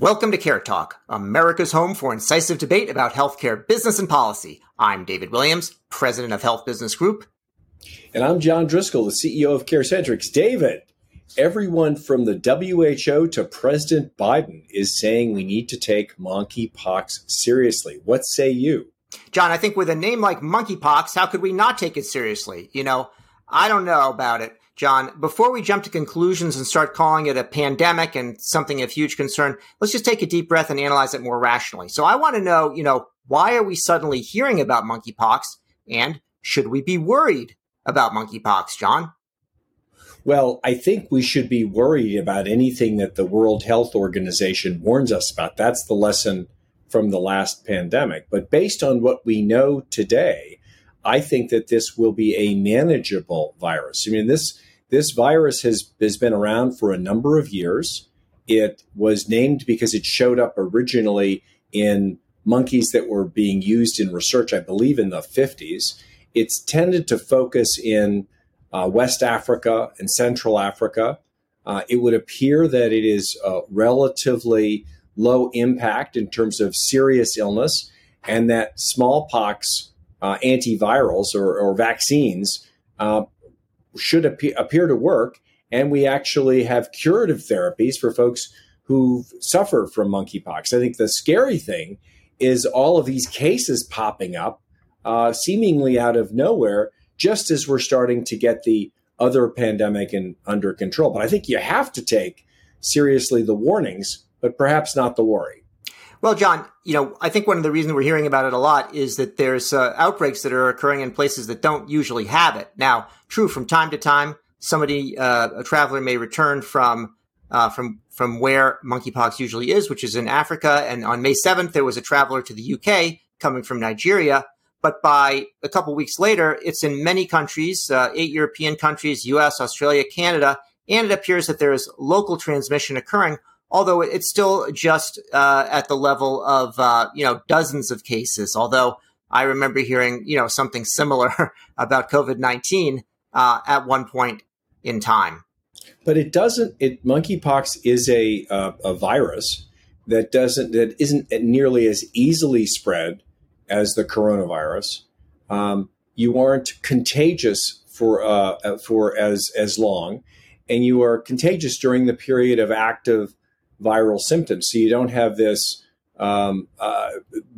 Welcome to Care Talk, America's home for incisive debate about healthcare business and policy. I'm David Williams, president of Health Business Group. And I'm John Driscoll, the CEO of CareCentrix. David, everyone from the WHO to President Biden is saying we need to take monkeypox seriously. What say you? John, I think with a name like monkeypox, how could we not take it seriously? You know, I don't know about it. John, before we jump to conclusions and start calling it a pandemic and something of huge concern, let's just take a deep breath and analyze it more rationally. So I want to know, you know, why are we suddenly hearing about monkeypox and should we be worried about monkeypox, John? Well, I think we should be worried about anything that the World Health Organization warns us about. That's the lesson from the last pandemic. But based on what we know today, I think that this will be a manageable virus. I mean, this this virus has, has been around for a number of years. It was named because it showed up originally in monkeys that were being used in research, I believe, in the 50s. It's tended to focus in uh, West Africa and Central Africa. Uh, it would appear that it is uh, relatively low impact in terms of serious illness, and that smallpox uh, antivirals or, or vaccines uh, should appear, to work. And we actually have curative therapies for folks who suffer from monkeypox. I think the scary thing is all of these cases popping up uh, seemingly out of nowhere, just as we're starting to get the other pandemic in, under control. But I think you have to take seriously the warnings, but perhaps not the worry. Well, John, you know, I think one of the reasons we're hearing about it a lot is that there's uh, outbreaks that are occurring in places that don't usually have it. Now, true, from time to time, somebody, uh, a traveler may return from uh, from from where monkeypox usually is, which is in Africa. And on May 7th, there was a traveler to the UK coming from Nigeria. But by a couple weeks later, it's in many countries, uh, eight European countries, US, Australia, Canada, and it appears that there is local transmission occurring although it's still just uh, at the level of uh, you know dozens of cases. Although I remember hearing you know something similar about COVID nineteen uh, at one point in time. But it doesn't. It monkeypox is a uh, a virus that doesn't that isn't nearly as easily spread as the coronavirus. Um, you aren't contagious for uh, for as as long, and you are contagious during the period of active viral symptoms. So you don't have this um, uh,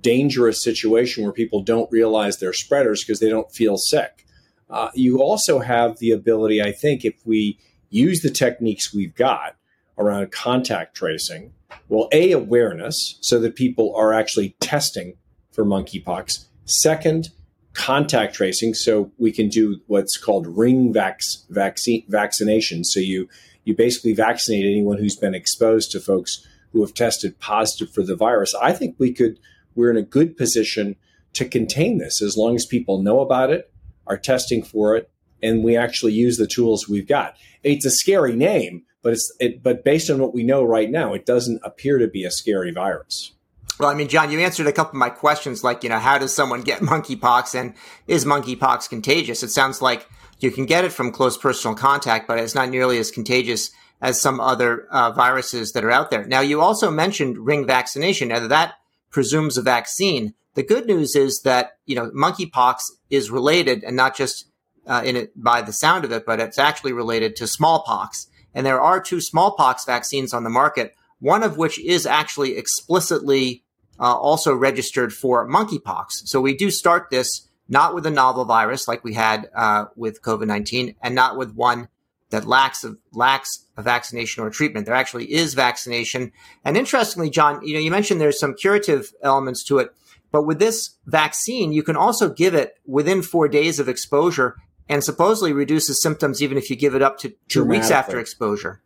dangerous situation where people don't realize they're spreaders because they don't feel sick. Uh, you also have the ability, I think, if we use the techniques we've got around contact tracing, well, A, awareness so that people are actually testing for monkeypox. Second, contact tracing so we can do what's called ring vac- vaccine vaccination. So you you basically vaccinate anyone who's been exposed to folks who have tested positive for the virus. I think we could, we're in a good position to contain this as long as people know about it, are testing for it, and we actually use the tools we've got. It's a scary name, but it's it, but based on what we know right now, it doesn't appear to be a scary virus. Well, I mean, John, you answered a couple of my questions, like you know, how does someone get monkeypox, and is monkeypox contagious? It sounds like you can get it from close personal contact, but it's not nearly as contagious as some other uh, viruses that are out there. Now, you also mentioned ring vaccination. Now, that presumes a vaccine. The good news is that you know monkeypox is related, and not just uh, in it by the sound of it, but it's actually related to smallpox. And there are two smallpox vaccines on the market, one of which is actually explicitly uh, also registered for monkeypox. So we do start this not with a novel virus like we had uh, with COVID 19, and not with one that lacks a, lacks a vaccination or a treatment. There actually is vaccination. And interestingly, John, you know, you mentioned there's some curative elements to it, but with this vaccine, you can also give it within four days of exposure and supposedly reduces symptoms even if you give it up to two weeks after exposure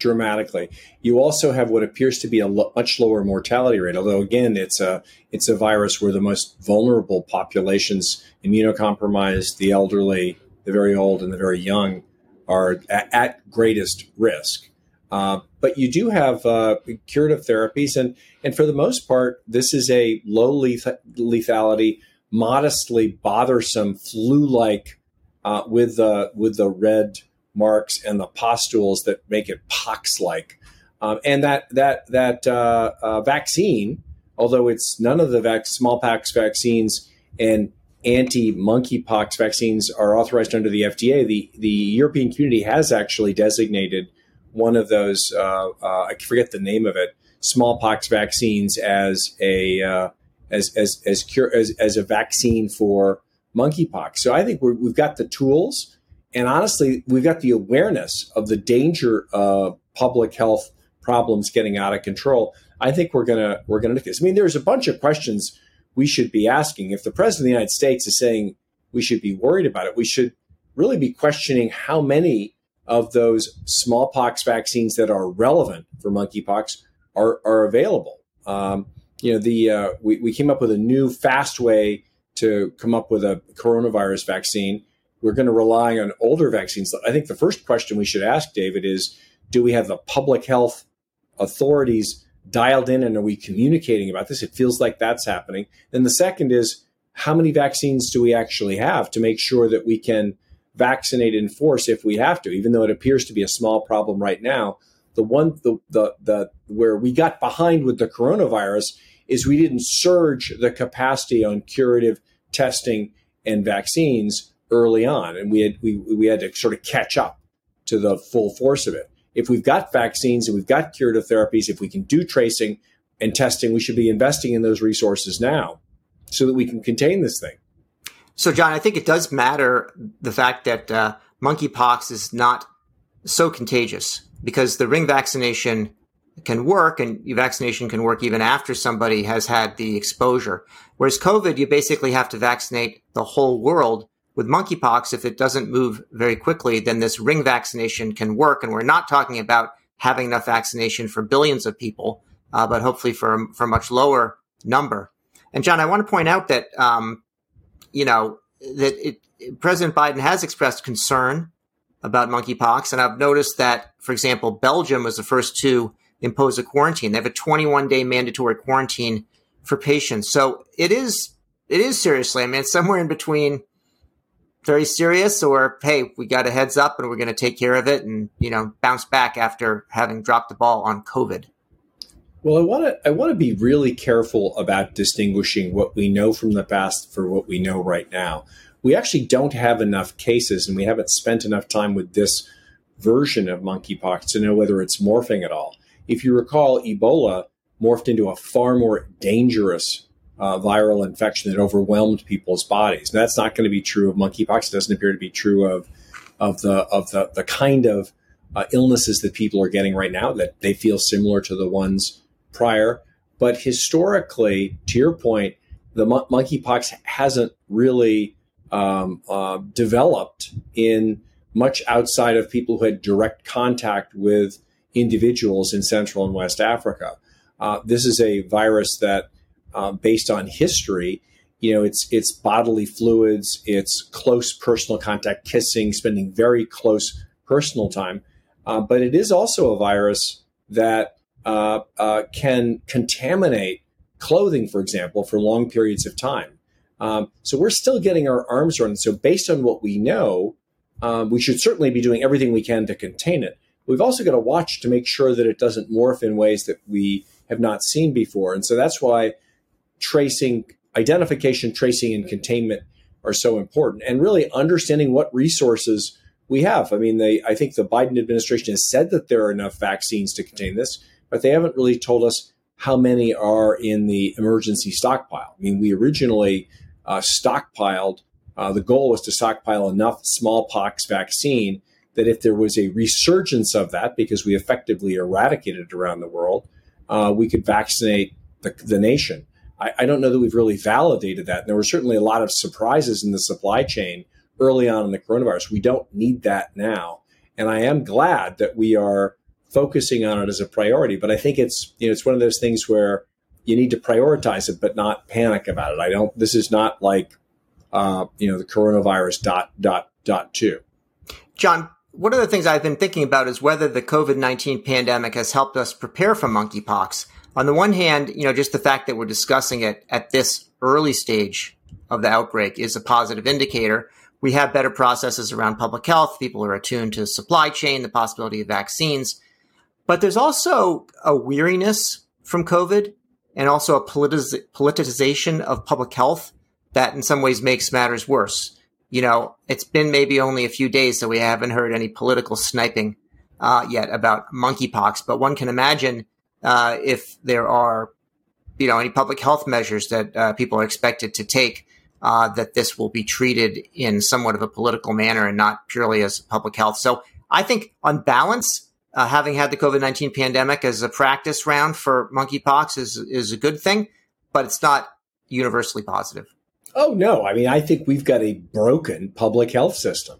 dramatically. You also have what appears to be a lo- much lower mortality rate, although again, it's a it's a virus where the most vulnerable populations, immunocompromised, the elderly, the very old, and the very young, are at, at greatest risk. Uh, but you do have uh, curative therapies, and and for the most part, this is a low leth- lethality, modestly bothersome flu-like uh, with the with the red marks and the pustules that make it pox like Um, and that that that uh, uh, vaccine, although it's none of the vac- smallpox vaccines and anti-monkeypox vaccines are authorized under the FDA, the the European community has actually designated one of those. Uh, uh I forget the name of it. Smallpox vaccines as a uh, as as as, cure, as as a vaccine for monkeypox. So I think we have got the tools, and honestly, we've got the awareness of the danger of public health problems getting out of control. I think we're gonna we're gonna do this. I mean, there's a bunch of questions we should be asking. If the president of the United States is saying we should be worried about it, we should really be questioning how many of those smallpox vaccines that are relevant for monkeypox are, are available. Um, you know, the uh, we, we came up with a new fast way to come up with a coronavirus vaccine. We're going to rely on older vaccines. I think the first question we should ask, David, is do we have the public health authorities dialed in and are we communicating about this? It feels like that's happening. Then the second is how many vaccines do we actually have to make sure that we can vaccinate in force if we have to, even though it appears to be a small problem right now. The one the the, the where we got behind with the coronavirus is we didn't surge the capacity on curative testing and vaccines early on, and we had we, we had to sort of catch up to the full force of it. If we've got vaccines and we've got curative therapies, if we can do tracing and testing, we should be investing in those resources now so that we can contain this thing. So, John, I think it does matter the fact that uh, monkeypox is not so contagious because the ring vaccination can work and vaccination can work even after somebody has had the exposure. Whereas COVID, you basically have to vaccinate the whole world. With monkeypox, if it doesn't move very quickly, then this ring vaccination can work. And we're not talking about having enough vaccination for billions of people, uh, but hopefully for, for a much lower number. And John, I want to point out that, um, you know, that it, President Biden has expressed concern about monkeypox. And I've noticed that, for example, Belgium was the first to impose a quarantine. They have a 21 day mandatory quarantine for patients. So it is, it is seriously, I mean, somewhere in between very serious or, hey, we got a heads up and we're going to take care of it and, you know, bounce back after having dropped the ball on COVID. Well, I want to I want to be really careful about distinguishing what we know from the past for what we know right now. We actually don't have enough cases, and we haven't spent enough time with this version of monkeypox to know whether it's morphing at all. If you recall, Ebola morphed into a far more dangerous uh, viral infection that overwhelmed people's bodies. And that's not going to be true of monkeypox. It doesn't appear to be true of of the of the the kind of uh, illnesses that people are getting right now that they feel similar to the ones prior. But historically, to your point, the mon- monkeypox hasn't really um, uh, developed in much outside of people who had direct contact with individuals in Central and West Africa. Uh, this is a virus that, uh, based on history, you know, it's it's bodily fluids, it's close personal contact, kissing, spending very close personal time, uh, but it is also a virus that uh, uh, can contaminate clothing, for example, for long periods of time. Um, so we're still getting our arms around it. So based on what we know, um, we should certainly be doing everything we can to contain it. We've also got to watch to make sure that it doesn't morph in ways that we have not seen before. And so that's why tracing, identification, tracing, and containment are so important. And really understanding what resources we have. I mean, they, I think the Biden administration has said that there are enough vaccines to contain this, but they haven't really told us how many are in the emergency stockpile. I mean, we originally uh, stockpiled, uh, the goal was to stockpile enough smallpox vaccine that if there was a resurgence of that, because we effectively eradicated it around the world, uh, we could vaccinate the, the nation. I, I, don't know that we've really validated that. And there were certainly a lot of surprises in the supply chain early on in the coronavirus. We don't need that now. And I am glad that we are focusing on it as a priority. But I think it's, you know, it's one of those things where you need to prioritize it, but not panic about it. I don't, this is not like, uh, you know, the coronavirus dot, dot, dot two. John, one of the things I've been thinking about is whether the COVID 19 pandemic has helped us prepare for monkeypox. On the one hand, you know, just the fact that we're discussing it at this early stage of the outbreak is a positive indicator. We have better processes around public health. People are attuned to supply chain, the possibility of vaccines. But there's also a weariness from COVID and also a politiz- politicization of public health that in some ways makes matters worse. You know, it's been maybe only a few days, so we haven't heard any political sniping uh, yet about monkeypox. But one can imagine uh, if there are, you know, any public health measures that uh, people are expected to take, uh, that this will be treated in somewhat of a political manner and not purely as public health. So I think, on balance, uh, having had the COVID nineteen pandemic as a practice round for monkeypox is is a good thing, but it's not universally positive. Oh no! I mean, I think we've got a broken public health system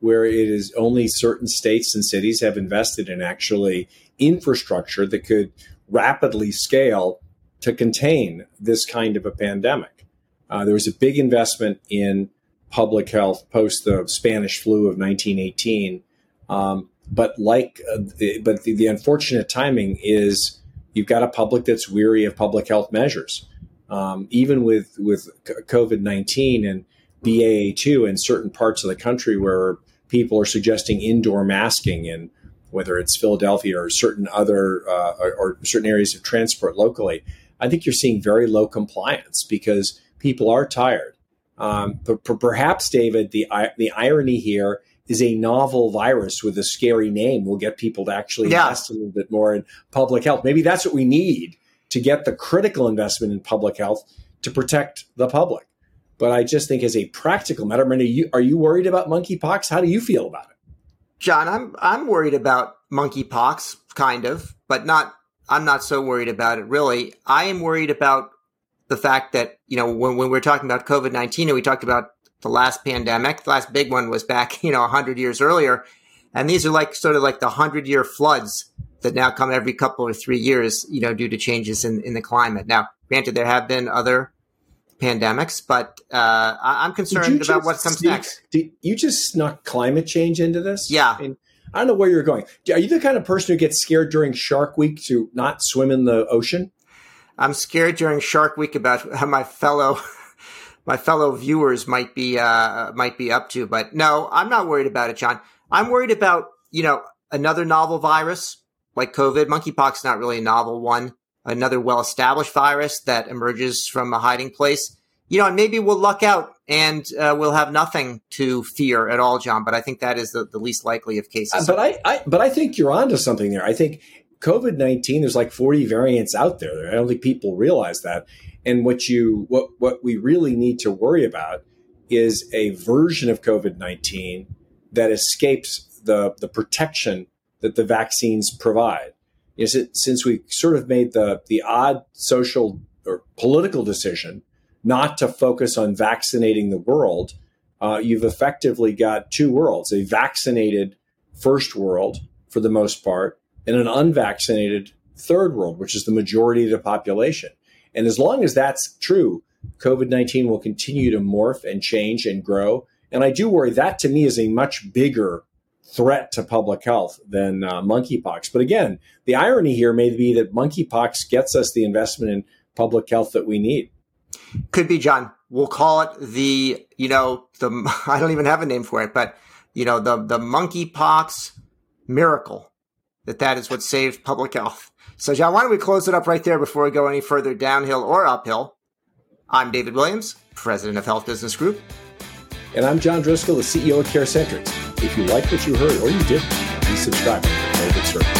where it is only certain states and cities have invested in actually infrastructure that could rapidly scale to contain this kind of a pandemic. Uh, there was a big investment in public health post the Spanish flu of 1918. Um, but like, uh, the, but the, the, unfortunate timing is you've got a public that's weary of public health measures. Um, even with with COVID 19 and BA two in certain parts of the country where people are suggesting indoor masking and whether it's Philadelphia or certain other uh, or, or, certain areas of transport locally, I think you're seeing very low compliance because people are tired. Um, but, but perhaps, David, the the irony here is a novel virus with a scary name will get people to actually yeah. invest a little bit more in public health. Maybe that's what we need to get the critical investment in public health to protect the public. But I just think as a practical matter, are you, are you worried about monkeypox? How do you feel about it? John, I'm I'm worried about monkeypox, kind of, but not. I'm not so worried about it really. I am worried about the fact that you know when, when we're talking about COVID nineteen and we talked about the last pandemic, the last big one was back you know hundred years earlier, and these are like sort of like the hundred year floods that now come every couple or three years, you know, due to changes in in the climate. Now, granted, there have been other pandemics, but uh, I'm concerned about what comes sneak, next. Did you just snuck climate change into this? Yeah. I, mean, I don't know where you're going. Are you the kind of person who gets scared during Shark Week to not swim in the ocean? I'm scared during Shark Week about how my fellow my fellow viewers might be uh, might be up to, but no, I'm not worried about it, John. I'm worried about you know another novel virus like COVID. Monkeypox is not really a novel one another well established virus that emerges from a hiding place. You know, and maybe we'll luck out and uh, we'll have nothing to fear at all, John. But I think that is the, the least likely of cases. Uh, but I, I, but I think you're onto something there. I think COVID nineteen. There's like 40 variants out there. I don't think people realize that. And what you, what, what we really need to worry about is a version of COVID nineteen that escapes the the protection that the vaccines provide is it since we sort of made the the odd social or political decision not to focus on vaccinating the world, uh, you've effectively got two worlds: a vaccinated first world for the most part, and an unvaccinated third world, which is the majority of the population. And as long as that's true, COVID 19 will continue to morph and change and grow. And I do worry that to me is a much bigger threat to public health than uh, monkeypox. But again, the irony here may be that monkeypox gets us the investment in public health that we need. Could be, John. We'll call it the, you know, the, I don't even have a name for it, but, you know, the, the monkeypox miracle that that is what saved public health. So, John, why don't we close it up right there before we go any further downhill or uphill? I'm David Williams, president of Health Business Group. And I'm John Driscoll, the CEO of CareCentrix. If you like what you heard or you didn't, please subscribe to David Service.